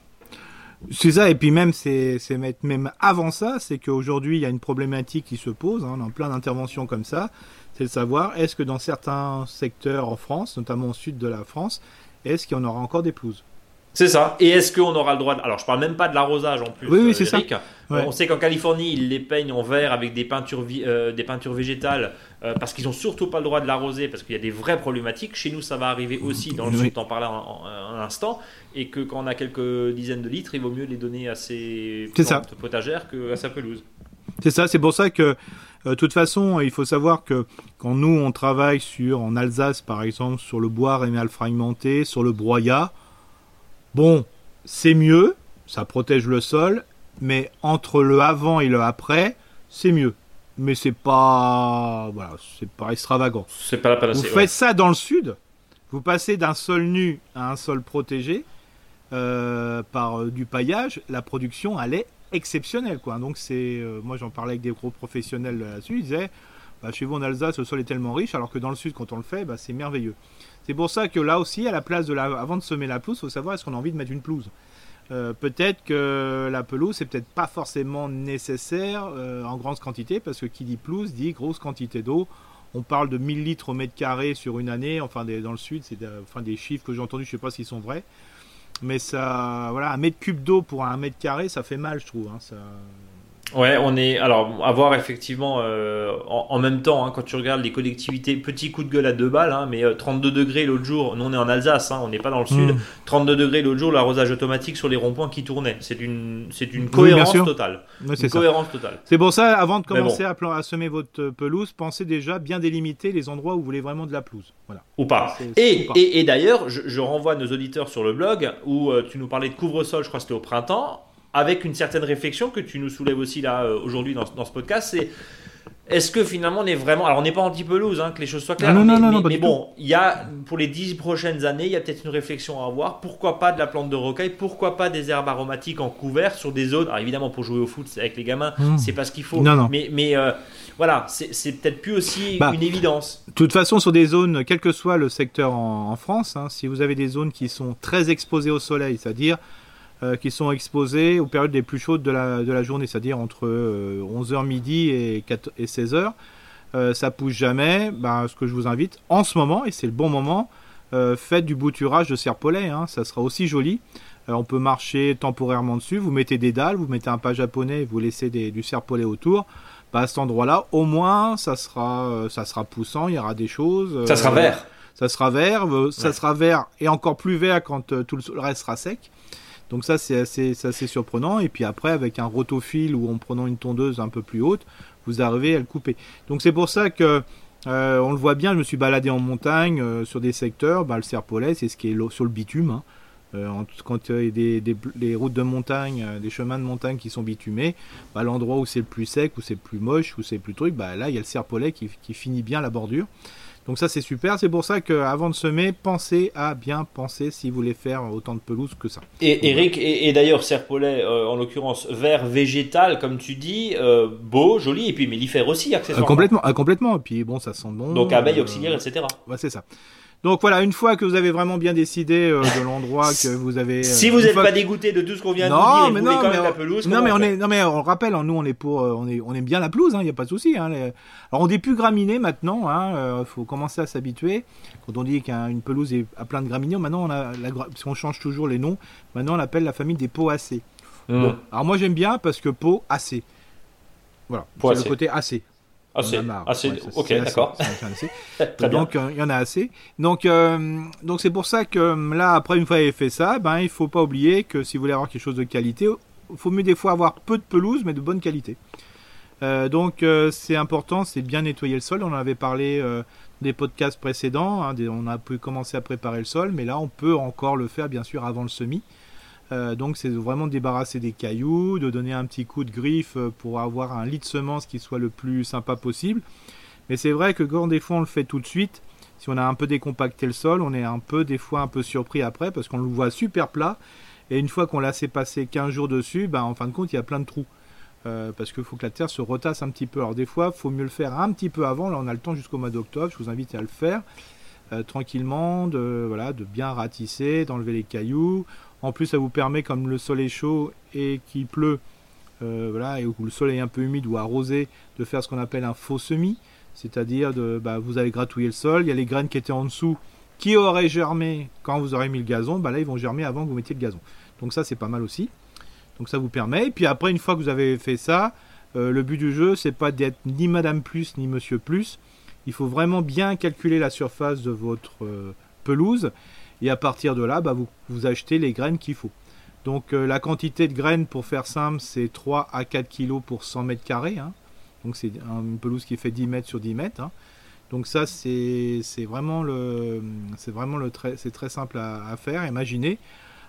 C'est ça, et puis même, c'est même avant ça, c'est qu'aujourd'hui, il y a une problématique qui se pose, hein, dans plein d'interventions comme ça, c'est de savoir, est-ce que dans certains secteurs en France, notamment au sud de la France, est-ce qu'il y en aura encore des pelouses? C'est ça. Et est-ce qu'on aura le droit de... Alors, je parle même pas de l'arrosage en plus. Oui, oui, c'est ça. On sait qu'en Californie, ils les peignent en vert avec des peintures, euh, des peintures végétales euh, parce qu'ils n'ont surtout pas le droit de l'arroser parce qu'il y a des vraies problématiques. Chez nous, ça va arriver aussi dans le sud, t'en parlais un, instant, et que quand on a quelques dizaines de litres, il vaut mieux les donner à ses plantes potagères qu'à sa pelouse. C'est ça, c'est pour ça que, euh, de toute façon, il faut savoir que quand nous, on travaille sur, en Alsace par exemple, sur le bois rénal fragmenté, sur le broyat, bon, c'est mieux, ça protège le sol, mais entre le avant et le après, c'est mieux. Mais c'est pas, voilà, c'est pas extravagant. C'est pas la Vous faites ça dans le sud, vous passez d'un sol nu à un sol protégé euh, par euh, du paillage, la production elle est exceptionnelle quoi. Donc c'est, euh, moi j'en parlais avec des gros professionnels là-dessus, ils disaient, bah, chez vous en Alsace le sol est tellement riche, alors que dans le sud quand on le fait, bah, c'est merveilleux. C'est pour ça que là aussi, à la place de la, avant de semer la pelouse, il faut savoir est-ce qu'on a envie de mettre une pelouse. Euh, peut-être que la pelouse c'est peut-être pas forcément nécessaire euh, en grande quantité parce que qui dit pelouse dit grosse quantité d'eau. On parle de 1000 litres au mètre carré sur une année. Enfin, dans le sud, c'est enfin, des chiffres que j'ai entendus. Je sais pas s'ils sont vrais, mais ça, voilà, un mètre cube d'eau pour un mètre carré, ça fait mal, je trouve. Hein, Ouais, on est. Alors, à voir effectivement euh, en, même temps, hein, quand tu regardes les collectivités, petit coup de gueule à deux balles, hein, mais 32 euh, degrés l'autre jour, nous on est en Alsace, hein, on n'est pas dans le sud, 32 hmm. degrés l'autre jour, l'arrosage automatique sur les ronds-points qui tournaient. C'est une, c'est une cohérence totale. une cohérence totale. C'est pour ça, avant de commencer à, à, semer votre pelouse, pensez déjà bien délimiter les endroits où vous voulez vraiment de la pelouse. Voilà. Ou pas. Et, et, et d'ailleurs, je, je, renvoie nos auditeurs sur le blog où euh, tu nous parlais de couvre-sol, je crois que c'était au printemps avec une certaine réflexion que tu nous soulèves aussi là euh, aujourd'hui dans, dans, ce podcast, c'est est-ce que finalement on est vraiment. Alors on n'est pas anti-pelouse, hein, que les choses soient claires. non, non, mais, non, mais, bon, il y a pour les dix prochaines années, il y a peut-être une réflexion à avoir. Pourquoi pas de la plante de rocaille? Pourquoi pas des herbes aromatiques en couvert sur des zones? Alors évidemment, pour jouer au foot avec les gamins, hmm. c'est pas ce qu'il faut. Non, non. Mais, mais euh, voilà, c'est peut-être plus aussi bah, une évidence. De toute façon, sur des zones, quel que soit le secteur en, France, hein, si vous avez des zones qui sont très exposées au soleil, c'est-à-dire euh, qui sont exposés aux périodes les plus chaudes de la, de la journée, c'est-à-dire entre 11h euh, midi et, 4, et 16h. Euh, ça pousse jamais. Ben, ce que je vous invite en ce moment, et c'est le bon moment, faites du bouturage de serpolet, hein, ça sera aussi joli. on peut marcher temporairement dessus, vous mettez des dalles, vous mettez un pas japonais, vous laissez des, du serpolet autour. Ben, à cet endroit-là, au moins, ça sera, ça sera poussant, il y aura des choses. Ça sera vert. Ça sera vert, ça sera vert et encore plus vert quand tout le reste sera sec. Donc ça c'est assez, assez, surprenant. Et puis après avec un rotophile ou en prenant une tondeuse un peu plus haute, vous arrivez à le couper. Donc c'est pour ça que euh, on le voit bien. Je me suis baladé en montagne euh, sur des secteurs. Bah, le serpolet c'est ce qui est sur le bitume. Hein. Euh, quand il y a des, routes de montagne, des chemins de montagne qui sont bitumés, bah, l'endroit où c'est le plus sec, où c'est le plus moche, où c'est le plus truc, bah, là il y a le serpolet qui finit bien la bordure. Donc ça c'est super, c'est pour ça qu'avant de semer, pensez à bien penser si vous voulez faire autant de pelouse que ça. Et Eric, et, d'ailleurs Serpolet, euh, en l'occurrence vert végétal comme tu dis, euh, beau, joli, et puis mellifère aussi accessoirement. complètement, complètement, et puis bon ça sent bon. Donc abeilles auxiliaires, etc. Ouais c'est ça. Donc voilà, une fois que vous avez vraiment bien décidé euh, de l'endroit que vous avez. si vous n'êtes pas dégoûté de tout ce qu'on vient de dire, mais non, mais la pelouse. Non mais on, est, non mais on rappelle, nous on est pour, on est, on aime bien la pelouse, il hein, n'y a pas de souci. Hein, Alors on n'est plus graminé maintenant, il hein, faut commencer à s'habituer. Quand on dit qu'une pelouse est à plein de graminées, maintenant on a, la, parce qu'on change toujours les noms, maintenant on appelle la famille des poacées. Mmh. alors moi j'aime bien parce que pot assez. Voilà, c'est le côté assez. Assez, assez, ok, d'accord. donc il y en a assez. Donc euh, donc c'est pour ça que euh, là après une fois qu'il fait ça, ben il faut pas oublier que si vous voulez avoir quelque chose de qualité, il faut mieux des fois avoir peu de pelouse mais de bonne qualité. Euh, donc c'est important, c'est bien nettoyer le sol. On en avait parlé des podcasts précédents. Hein, on a pu commencer à préparer le sol, mais là on peut encore le faire bien sûr avant le semis. Euh, donc c'est vraiment de débarrasser des cailloux, de donner un petit coup de griffe euh, pour avoir un lit de semence qui soit le plus sympa possible. Mais c'est vrai que quand des fois on le fait tout de suite, si on a un peu décompacté le sol, on est un peu des fois un peu surpris après parce qu'on le voit super plat. Et une fois qu'on l'a laissé passer 15 jours dessus, ben, en fin de compte il y a plein de trous. Euh, parce qu'il faut que la terre se retasse un petit peu. Alors des fois, il faut mieux le faire un petit peu avant. Là, on a le temps jusqu'au mois d'octobre. Je vous invite à le faire tranquillement, voilà, de bien ratisser, d'enlever les cailloux. En plus, ça vous permet, comme le sol est chaud et qu'il pleut, euh, voilà, et où le sol est un peu humide ou arrosé, de faire ce qu'on appelle un faux semis. C'est-à-dire, de, bah, vous allez gratouiller le sol, il y a les graines qui étaient en dessous, qui auraient germé quand vous aurez mis le gazon, bah là ils vont germer avant que vous mettiez le gazon. Donc ça c'est pas mal aussi. Donc ça vous permet. Et puis après une fois que vous avez fait ça, euh, le but du jeu c'est pas d'être ni Madame Plus ni Monsieur Plus. Il faut vraiment bien calculer la surface de votre euh, pelouse et à partir de là, bah, vous, vous achetez les graines qu'il faut. Donc euh, la quantité de graines, pour faire simple, c'est 3 à 4 kg pour 100 mètres carrés. Hein. Donc c'est une pelouse qui fait 10 mètres sur 10 mètres. Hein. Donc ça, c'est vraiment le, vraiment le très, très simple à, faire. Imaginez.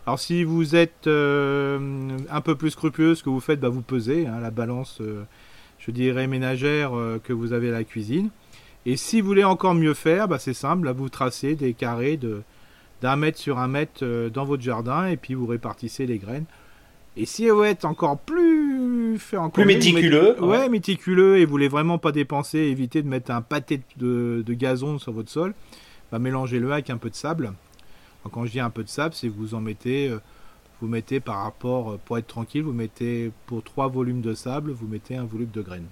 Alors si vous êtes euh, un peu plus scrupuleux, ce que vous faites, bah, vous pesez hein, la balance, euh, je dirais ménagère que vous avez à la cuisine. Et si vous voulez encore mieux faire, bah, c'est simple. Là, vous tracez des carrés de d'un mètre sur un mètre euh, dans votre jardin et puis vous répartissez les graines. Et si vous êtes encore plus fait encore plus méticuleux, ouais. méticuleux et vous voulez vraiment pas dépenser, éviter de mettre un pâté de, gazon sur votre sol, bah mélangez-le avec un peu de sable. quand je dis un peu de sable, c'est que vous en mettez, euh, vous mettez par rapport, euh, pour être tranquille, vous mettez pour trois volumes de sable, vous mettez un volume de graines.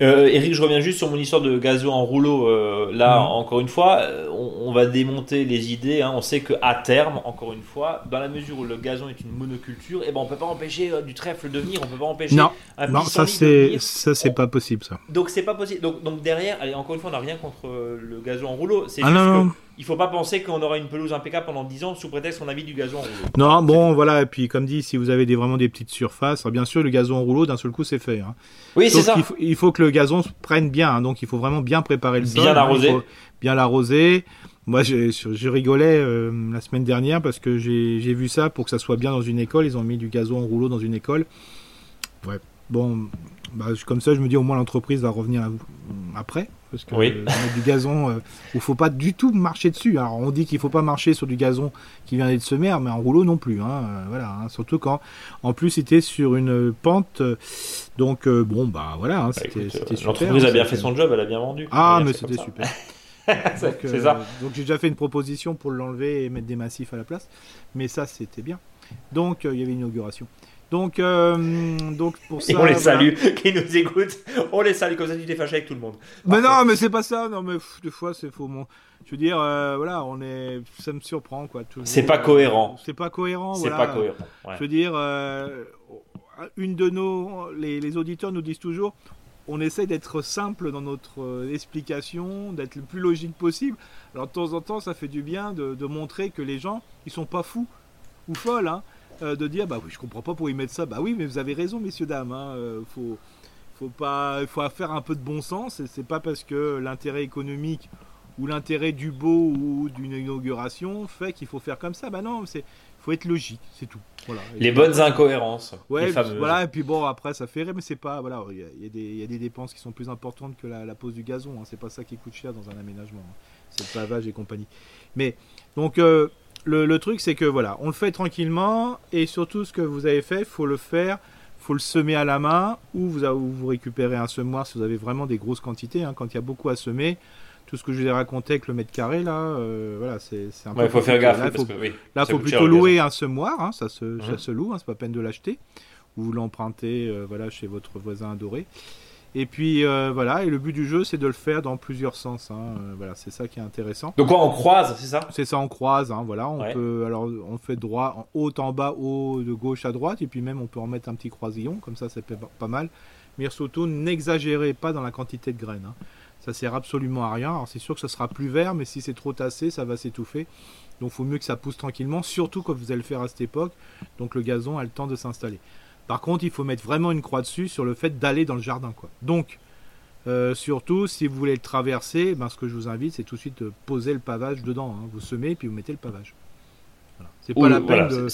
Euh, Eric, je reviens juste sur mon histoire de gazon en rouleau. Euh, là, mhm. encore une fois, euh, on, va démonter les idées. Hein. On sait qu'à terme, encore une fois, dans la mesure où le gazon est une monoculture, et eh ben, on peut pas empêcher du trèfle de venir. On peut pas empêcher non, non ça c'est ça c'est pas possible ça. Donc c'est pas possible. Donc, donc derrière, allez, encore une fois, on n'a rien contre le gazon en rouleau. C'est ah, juste non, il faut pas penser qu'on aura une pelouse impeccable pendant 10 ans sous prétexte qu'on a mis du gazon en rouleau. Non, bon, voilà, et puis comme dit, si vous avez des, vraiment des petites surfaces, bien sûr, le gazon en rouleau, d'un seul coup, c'est fait. Hein. Oui, c'est ça. Il faut, que le gazon prenne bien, hein, donc il faut vraiment bien préparer le sol. Bien l'arroser. Bien l'arroser. Moi, je, rigolais euh, la semaine dernière parce que j'ai vu ça pour que ça soit bien dans une école. Ils ont mis du gazon en rouleau dans une école. Ouais. Bon, bah, comme ça, je me dis au moins l'entreprise va revenir après. Parce que oui. du gazon, euh, il faut pas du tout marcher dessus. Alors on dit qu'il faut pas marcher sur du gazon qui vient d'être semé, mais en rouleau non plus. Hein, euh, voilà, hein. surtout quand, en plus, c'était sur une pente. Donc euh, bon, bah voilà, hein, bah, c'était super. L'entreprise a bien fait son job, elle a bien vendu. Ah, mais c'était super. c'est ça. Donc j'ai déjà fait une proposition pour l'enlever et mettre des massifs à la place, mais ça c'était bien. Donc il y avait une inauguration. Donc, euh, donc pour ça. Et on les salue, qui nous écoutent. On les salue, comme ça tu t'es fâché avec tout le monde. Mais non, mais c'est pas ça. Non, mais des fois c'est faux. Mon... Je veux dire, euh, voilà, on est. Ça me surprend, quoi. C'est pas cohérent. C'est pas cohérent. C'est pas cohérent. Je veux dire, euh, une de nos. Les, les, auditeurs nous disent toujours. On essaie d'être simple dans notre explication, d'être le plus logique possible. Alors de temps en temps, ça fait du bien de, de montrer que les gens, ils sont pas fous ou folles. Hein. Euh, de dire bah oui, je comprends pas pourquoi ils mettent ça. Bah oui, mais vous avez raison, messieurs dames. Hein, euh, faut faut pas, faut faire un peu de bon sens. Et c'est pas parce que l'intérêt économique ou l'intérêt du beau ou d'une inauguration fait qu'il faut faire comme ça. Bah non, c'est faut être logique, c'est tout. Voilà. Les bonnes incohérences. Ouais, voilà. Et puis bon, après ça fait rire, mais c'est pas voilà. Il y, a, des dépenses qui sont plus importantes que la, pose du gazon. Hein. C'est pas ça qui coûte cher dans un aménagement. Hein. C'est le pavage et compagnie. Mais donc euh, le, truc, c'est que voilà, on le fait tranquillement et surtout ce que vous avez fait, faut le faire, faut le semer à la main ou vous, vous récupérez un semoir si vous avez vraiment des grosses quantités. Hein. quand il y a beaucoup à semer, tout ce que je vous ai raconté avec le mètre carré là, euh, voilà, c'est un peu. Il faut faire gaffe. Là, il faut, plutôt louer un semoir, hein, ça, se, se loue, hein, c'est pas peine de l'acheter ou vous l'empruntez, euh, voilà, chez votre voisin adoré. Et puis euh, voilà, et le but du jeu c'est de le faire dans plusieurs sens. Hein. Euh, voilà, c'est ça qui est intéressant. Donc quoi, on croise, c'est ça? C'est ça, on croise. Hein, voilà, on peut alors on fait droit, en haut en bas, haut de gauche à droite, et puis même on peut en mettre un petit croisillon, comme ça, ça fait pas mal. Mais surtout, n'exagérez pas dans la quantité de graines. Hein. Ça sert absolument à rien. Alors c'est sûr que ça sera plus vert, mais si c'est trop tassé, ça va s'étouffer. Donc il faut mieux que ça pousse tranquillement, surtout quand vous allez le faire à cette époque. Donc le gazon a le temps de s'installer. Par contre, il faut mettre vraiment une croix dessus sur le fait d'aller dans le jardin. Quoi. Donc, euh, surtout, si vous voulez le traverser, ben, ce que je vous invite, c'est tout de suite de poser le pavage dedans. Hein. Vous semez, puis vous mettez le pavage. Voilà. C'est pas la peine de,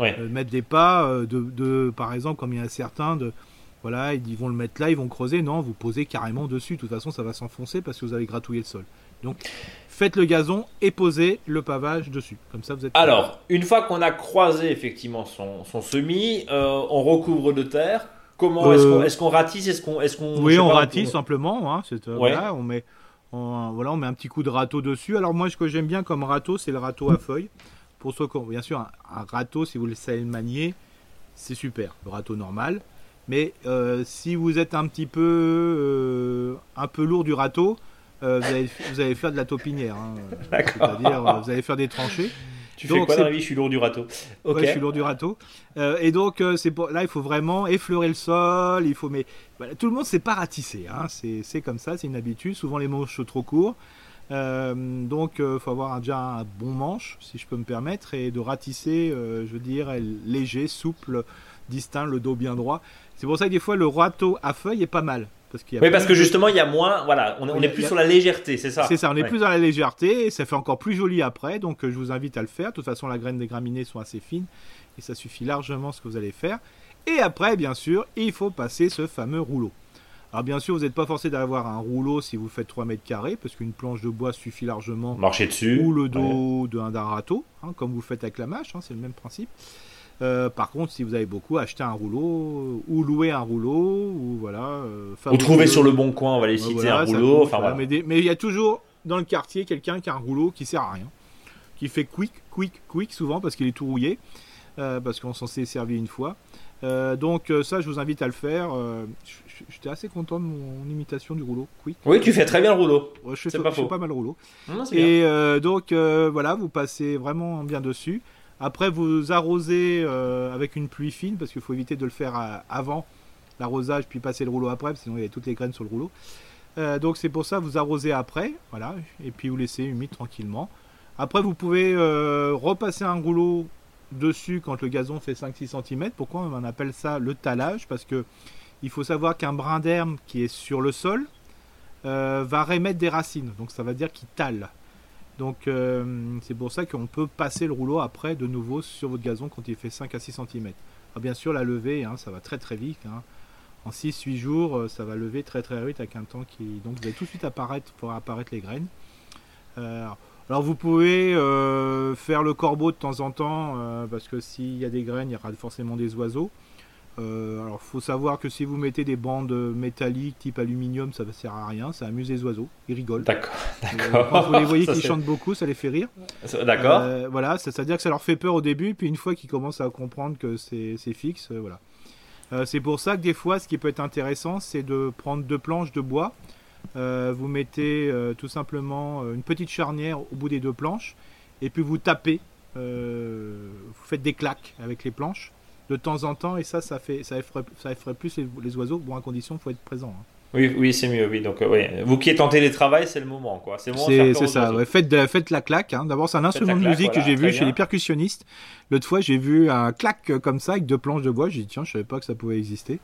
euh, mettre des pas, euh, de, par exemple, comme il y a certains, de, voilà, ils vont le mettre là, ils vont creuser. Non, vous posez carrément dessus. De toute façon, ça va s'enfoncer parce que vous avez gratouillé le sol. Donc, faites le gazon et posez le pavage dessus. Comme ça, vous êtes. Alors, une fois qu'on a croisé effectivement son, son semis, euh, on recouvre de terre. Comment est-ce qu'on ratisse? Est-ce qu'on est qu'on Oui, on ratisse simplement. Hein, euh, voilà, on met voilà, on met un petit coup de râteau dessus. Alors moi, ce que j'aime bien comme râteau, c'est le râteau à feuilles. Pour ceux qui bien sûr, un, râteau, si vous le savez le manier, c'est super. Le râteau normal. Mais euh, si vous êtes un petit peu un peu lourd du râteau, vous, allez, vous, allez, faire de la taupinière. Hein. C'est-à-dire, vous allez faire des tranchées. Tu fais quoi dans la vie? Je suis lourd du râteau. Ok. je suis lourd du râteau. Euh, et donc, euh, c'est pour... là, il faut vraiment effleurer le sol. Il faut, mais tout le monde sait pas ratisser. Hein. C'est comme ça, c'est une habitude. Souvent, les manches sont trop courts. Euh, donc, il faut avoir déjà un bon manche, si je peux me permettre, et de ratisser, je veux dire, léger, souple, distinct, le dos bien droit. C'est pour ça que des fois, le râteau à feuilles est pas mal. Parce oui, parce que justement, il y a moins. Voilà, on, est plus sur la légèreté, c'est ça C'est ça, on est plus dans la légèreté et ça fait encore plus joli après. Donc, euh, je vous invite à le faire. De toute façon, la graine des graminées sont assez fines et ça suffit largement ce que vous allez faire. Et après, bien sûr, il faut passer ce fameux rouleau. Alors, bien sûr, vous n'êtes pas forcé d'avoir un rouleau si vous faites 3 mètres carrés parce qu'une planche de bois suffit largement. Marcher dessus. Ou le dos d'un râteau, hein, comme vous faites avec la mâche, hein, c'est le même principe. Euh, par contre, si vous avez beaucoup, achetez un rouleau ou louer un rouleau ou voilà. Euh, ou trouver sur le bon coin, on va les citer un rouleau. enfin, Mais il y a toujours dans le quartier quelqu'un qui a un rouleau qui sert à rien, qui fait quick, quick, quick souvent parce qu'il est tout rouillé, euh, parce qu'on s'en s'est servi une fois. donc ça, je vous invite à le faire. J'étais assez content de mon imitation du rouleau. Quick. Oui, tu fais très bien le rouleau. je fais, pas, je fais pas mal le rouleau. Et donc voilà, vous passez vraiment bien dessus. Après, vous arrosez euh, avec une pluie fine, parce qu'il faut éviter de le faire avant l'arrosage, puis passer le rouleau après, sinon il y a toutes les graines sur le rouleau. Euh, donc c'est pour ça, vous arrosez après, voilà, et puis vous laissez humide tranquillement. Après, vous pouvez euh, repasser un rouleau dessus quand le gazon fait 5-6 cm. Pourquoi on appelle ça le talage? Parce que il faut savoir qu'un brin d'herbe qui est sur le sol va remettre des racines, donc ça va dire qu'il tale. Donc euh, c'est pour ça qu'on peut passer le rouleau après de nouveau sur votre gazon quand il fait 5 à 6 cm. bien sûr la levée, hein, ça va très très vite. Hein. En 6-8 jours, euh, ça va lever très très vite avec un temps qui... Donc vous allez tout de suite apparaître pour apparaître les graines. Euh, alors vous pouvez faire le corbeau de temps en temps, parce que s'il y a des graines, il y aura forcément des oiseaux. Euh, alors, faut savoir que si vous mettez des bandes métalliques type aluminium, ça ne sert à rien, ça amuse les oiseaux, ils rigolent. D'accord, d'accord. quand vous les voyez qui chantent beaucoup, ça les fait rire. D'accord. Euh, voilà, c'est-à-dire que ça leur fait peur au début, puis une fois qu'ils commencent à comprendre que c'est fixe, euh, voilà. Euh, c'est pour ça que des fois, ce qui peut être intéressant, c'est de prendre deux planches de bois. vous mettez tout simplement une petite charnière au bout des deux planches, et puis vous tapez. vous faites des claques avec les planches de temps en temps, et ça, ça, fait, ça, effraie, ça effraie plus les, oiseaux. Bon, à condition, il faut être présent. Hein. Oui, oui c'est mieux. Oui. Donc, euh, Vous qui êtes en télétravail, c'est le moment. quoi. C'est ça. Faites, faites, la claque. Hein. D'abord, c'est un instrument de musique que j'ai vu chez les percussionnistes. L'autre fois, j'ai vu un claque comme ça avec deux planches de bois. J'ai dit, tiens, je savais pas que ça pouvait exister.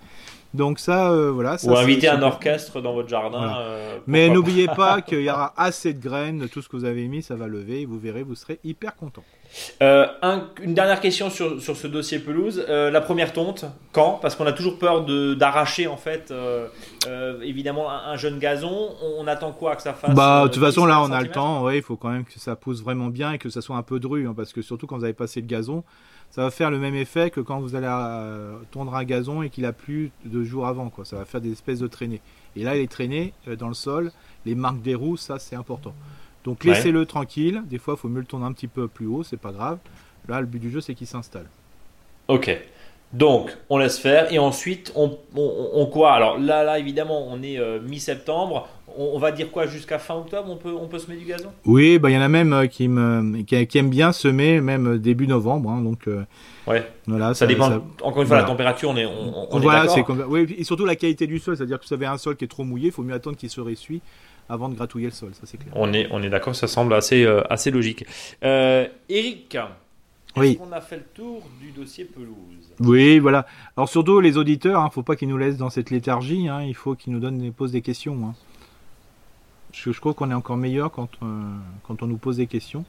Donc ça, euh, voilà. Ça, Ou inviter un orchestre dans votre jardin. Euh, Mais n'oubliez pas qu'il y aura assez de graines. Tout ce que vous avez mis, ça va lever. Et vous verrez, vous serez hyper content. Euh, une dernière question sur, sur ce dossier pelouse. Euh, la première tonte, quand? Parce qu'on a toujours peur d'arracher en fait, euh, évidemment, un, jeune gazon. On, attend quoi que ça fasse Bah, de toute façon, là, on a le temps. Ouais, il faut quand même que ça pousse vraiment bien et que ça soit un peu dru, hein, parce que surtout quand vous avez passé le gazon, ça va faire le même effet que quand vous allez tondre un gazon et qu'il a plu deux jours avant. Quoi. Ça va faire des espèces de traînées. Et là, il est traîné dans le sol. Les marques des roues, ça, c'est important. Donc laissez-le tranquille. Des fois, il faut mieux le tourner un petit peu plus haut, c'est pas grave. Là, le but du jeu, c'est qu'il s'installe. Ok. Donc, on laisse faire et ensuite, on, on, quoi? Alors là, là, évidemment, on est euh, mi-septembre. On, va dire quoi? Jusqu'à fin octobre On peut, on peut semer du gazon? Oui, bah il y en a même euh, qui, me, qui, aiment bien semer même euh, début novembre. Hein, donc, ouais. Voilà, ça, dépend. encore une fois, la température, on est, on, voilà, c'est oui, et surtout la qualité du sol, c'est-à-dire que si vous avez un sol qui est trop mouillé, il faut mieux attendre qu'il se ressuie avant de gratouiller le sol, ça c'est clair. On est, on est d'accord, ça semble assez, euh, assez logique. Euh, Eric, est-ce qu'on a fait le tour du dossier pelouse? Oui, voilà. Alors surtout les auditeurs, il hein, ne faut pas qu'ils nous laissent dans cette léthargie, hein, il faut qu'ils nous donnent, posent des questions. Hein. Je, je, trouve qu'on est encore meilleur quand, euh, quand on nous pose des questions.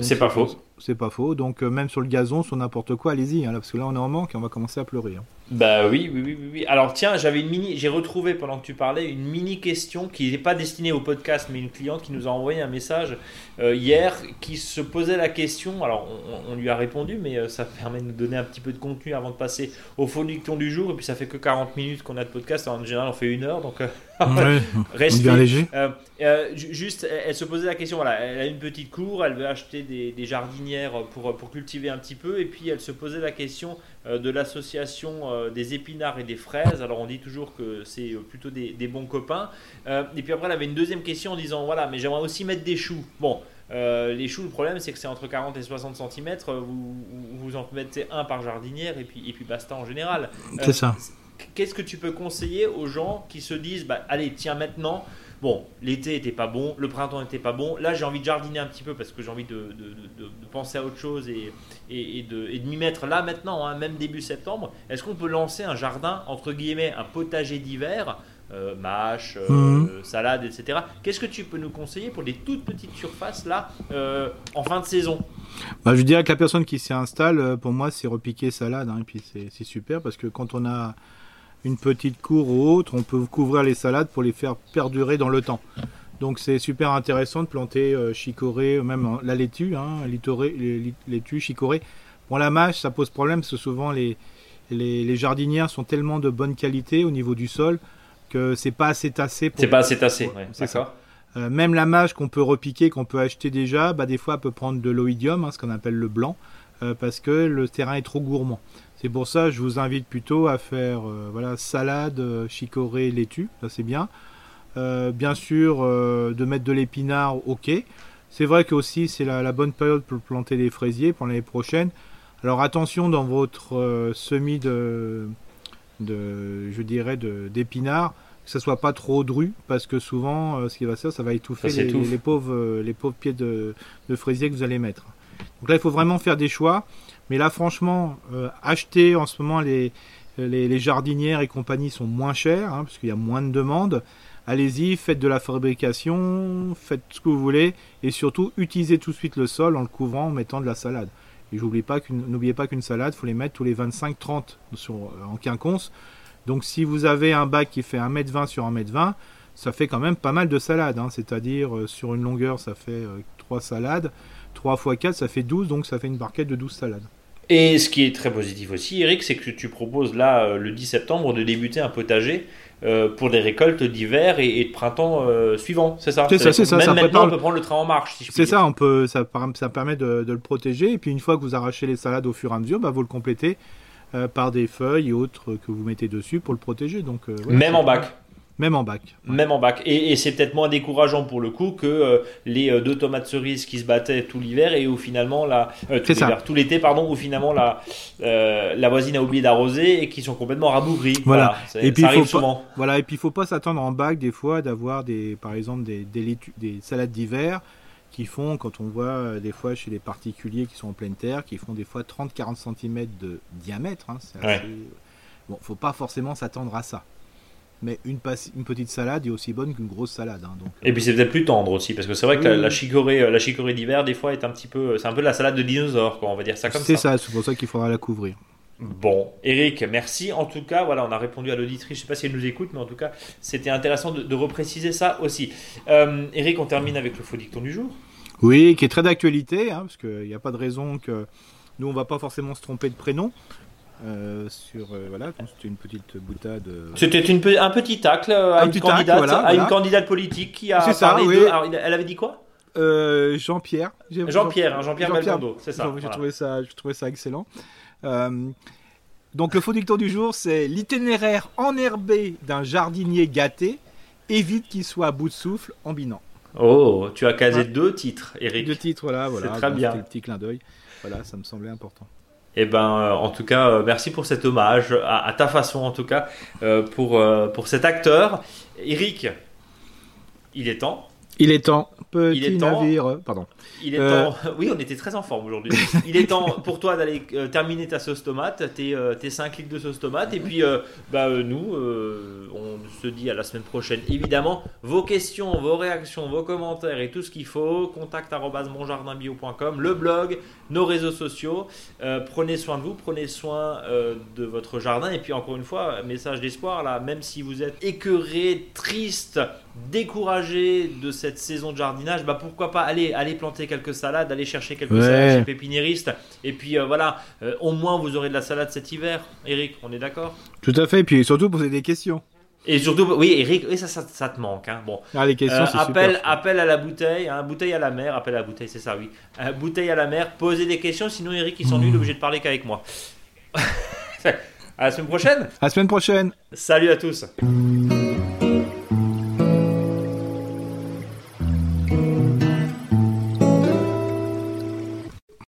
C'est pas faux. C'est pas faux. Donc euh, même sur le gazon, sur n'importe quoi, allez-y, hein, parce que là on est en manque et on va commencer à pleurer. Hein. Bah oui, oui, oui, oui. Alors tiens, j'avais une mini, j'ai retrouvé pendant que tu parlais une mini question qui n'est pas destinée au podcast, mais une cliente qui nous a envoyé un message euh, hier qui se posait la question. Alors on, lui a répondu, mais euh, ça permet de nous donner un petit peu de contenu avant de passer au faux dicton du jour. Et puis ça fait que 40 minutes qu'on a de podcast. en général, on fait une heure, donc reste bien léger. juste, elle, se posait la question. Voilà, elle a une petite cour, elle veut acheter des, des jardins pour, pour cultiver un petit peu. Et puis elle se posait la question de l'association des épinards et des fraises. Alors on dit toujours que c'est plutôt des, des, bons copains. et puis après elle avait une deuxième question en disant voilà, mais j'aimerais aussi mettre des choux. Bon, les choux, le problème c'est que c'est entre 40 et 60 cm. Vous, vous en mettez un par jardinière et puis, et puis basta en général. c'est ça. Qu'est-ce que tu peux conseiller aux gens qui se disent bah, allez, tiens, maintenant, bon, l'été était pas bon, le printemps était pas bon, là j'ai envie de jardiner un petit peu parce que j'ai envie de, penser à autre chose et, et, de, m'y mettre là maintenant, hein, même début septembre. Est-ce qu'on peut lancer un jardin, entre guillemets, un potager d'hiver euh, mâche, euh, mhm. salade, etc. Qu'est-ce que tu peux nous conseiller pour des toutes petites surfaces là euh, en fin de saison? Bah, Je dirais que la personne qui s'y installe, pour moi, c'est repiquer salade. Hein, et puis c'est super parce que quand on a une petite cour ou autre, on peut couvrir les salades pour les faire perdurer dans le temps. Donc c'est super intéressant de planter chicorée, même la laitue, hein, laitue, chicorée. Bon, la mâche, ça pose problème parce que souvent les, les, les, jardinières sont tellement de bonne qualité au niveau du sol que c'est pas assez tassé. C'est pas assez tassé, ouais, c'est ça. Euh, même la mâche qu'on peut repiquer, qu'on peut acheter déjà, bah, des fois elle peut prendre de l'oïdium, hein, ce qu'on appelle le blanc, euh, parce que le terrain est trop gourmand. C'est pour ça que je vous invite plutôt à faire euh, voilà, salade, chicorée, laitue, ça c'est bien. bien sûr, de mettre de l'épinard, ok. C'est vrai que aussi c'est la, bonne période pour planter des fraisiers pour l'année prochaine. Alors attention dans votre semis de, de, je dirais, d'épinards, que ce soit pas trop dru, parce que souvent, euh, ce qui va se faire, ça va étouffer les, pauvres, euh, les pauvres pieds de, de, fraisier que vous allez mettre. Donc là, il faut vraiment faire des choix. Mais là, franchement, euh, acheter en ce moment les, jardinières et compagnie sont moins chères, hein, parce qu'il y a moins de demandes. Allez-y, faites de la fabrication, faites ce que vous voulez, et surtout, utilisez tout de suite le sol en le couvrant en mettant de la salade. Et n'oubliez pas qu'une salade, il faut les mettre tous les 25-30 en quinconce. Donc si vous avez un bac qui fait 1m20 sur 1m20, ça fait quand même pas mal de salades. Hein. C'est-à-dire euh, sur une longueur, ça fait 3 euh, salades. 3 x 4, ça fait 12, donc ça fait une barquette de 12 salades. Et ce qui est très positif aussi, Eric, c'est que tu proposes là, euh, le 10 septembre, de débuter un potager pour des récoltes d'hiver et, de printemps suivant, c'est ça? C'est ça, c'est ça. Même maintenant, on peut prendre le train en marche. c'est ça, on peut, ça, ça permet de, le protéger. Et puis une fois que vous arrachez les salades au fur et à mesure, bah, vous le complétez euh, par des feuilles et autres que vous mettez dessus pour le protéger. Donc, euh, Même en bac même en bac. Même en bac. Et, c'est peut-être moins décourageant pour le coup que euh, les deux tomates cerises qui se battaient tout l'hiver et où finalement la tout l'été pardon où finalement la la voisine a oublié d'arroser et qui sont complètement rabougris. Voilà. et puis ça arrive souvent. voilà. Et puis il faut pas s'attendre en bac des fois d'avoir des par exemple des, des, des salades d'hiver qui font, quand on voit euh, des fois chez les particuliers qui sont en pleine terre, qui font des fois 30-40 cm de diamètre. Hein, Bon, faut pas forcément s'attendre à ça. Mais une, une, petite salade est aussi bonne qu'une grosse salade. Hein, donc, Et puis c'est peut-être plus tendre aussi, parce que c'est vrai que la, chicorée, euh, la chicorée d'hiver, des fois, est un petit peu. C'est un peu la salade de dinosaure, quoi, on va dire ça comme ça. C'est ça, c'est pour ça qu'il faudra la couvrir. Bon, Eric, merci. En tout cas, voilà, on a répondu à l'auditrice. Je ne sais pas si elle nous écoute, mais en tout cas, c'était intéressant de, repréciser ça aussi. Euh, Eric, on termine avec le faux dicton du jour. Oui, qui est très d'actualité, hein, parce qu'il n'y a pas de raison que nous, on va pas forcément se tromper de prénom. Euh, sur euh, voilà, c'était une petite boutade. C'était un petit tacle à, une, candidate, à une candidate politique qui a parlé de. Alors, elle avait dit quoi? Jean-Pierre. Jean-Pierre, Jean-Pierre Jean c'est ça. J'ai trouvé ça, trouvé ça excellent. Donc le faux dicton du jour, c'est l'itinéraire enherbé d'un jardinier gâté évite qu'il soit à bout de souffle en binant. Oh, tu as casé deux titres, Eric. Deux titres, voilà, voilà. C'est très bien. le petit clin d'œil. Voilà, ça me semblait important. Eh ben, euh, en tout cas, euh, merci pour cet hommage, à, ta façon en tout cas, euh, pour, pour cet acteur. Eric, il est temps. Il est temps. Petit il est temps, navire. Pardon. Il est temps. Oui, on était très en forme aujourd'hui. il est temps pour toi d'aller terminer ta sauce tomate, tes, tes 5 litres de sauce tomate. Et puis, bah, nous, on se dit à la semaine prochaine. Évidemment, vos questions, vos réactions, vos commentaires et tout ce qu'il faut, contact monjardinbio.com, le blog, nos réseaux sociaux. Euh, prenez soin de vous, prenez soin euh, de votre jardin. Et puis encore une fois, message d'espoir là, même si vous êtes écœuré, triste, découragé de cette saison de jardinage, bah pourquoi pas aller, aller planter quelques salades, aller chercher quelques salades chez pépiniéristes. Et puis euh, voilà, au moins vous aurez de la salade cet hiver. Eric, on est d'accord? Tout à fait. Et puis surtout poser des questions. Et surtout, oui, Eric, oui, ça, ça, ça te manque. Hein. Bon. Ah, les questions, Euh, c'est appel, super. appel à la bouteille, hein, bouteille à la mer, appel à la bouteille, c'est ça, oui. Euh, bouteille à la mer, posez des questions, sinon Eric il s'ennuie, il est obligé de parler qu'avec moi. à la semaine prochaine. À la semaine prochaine. Salut à tous.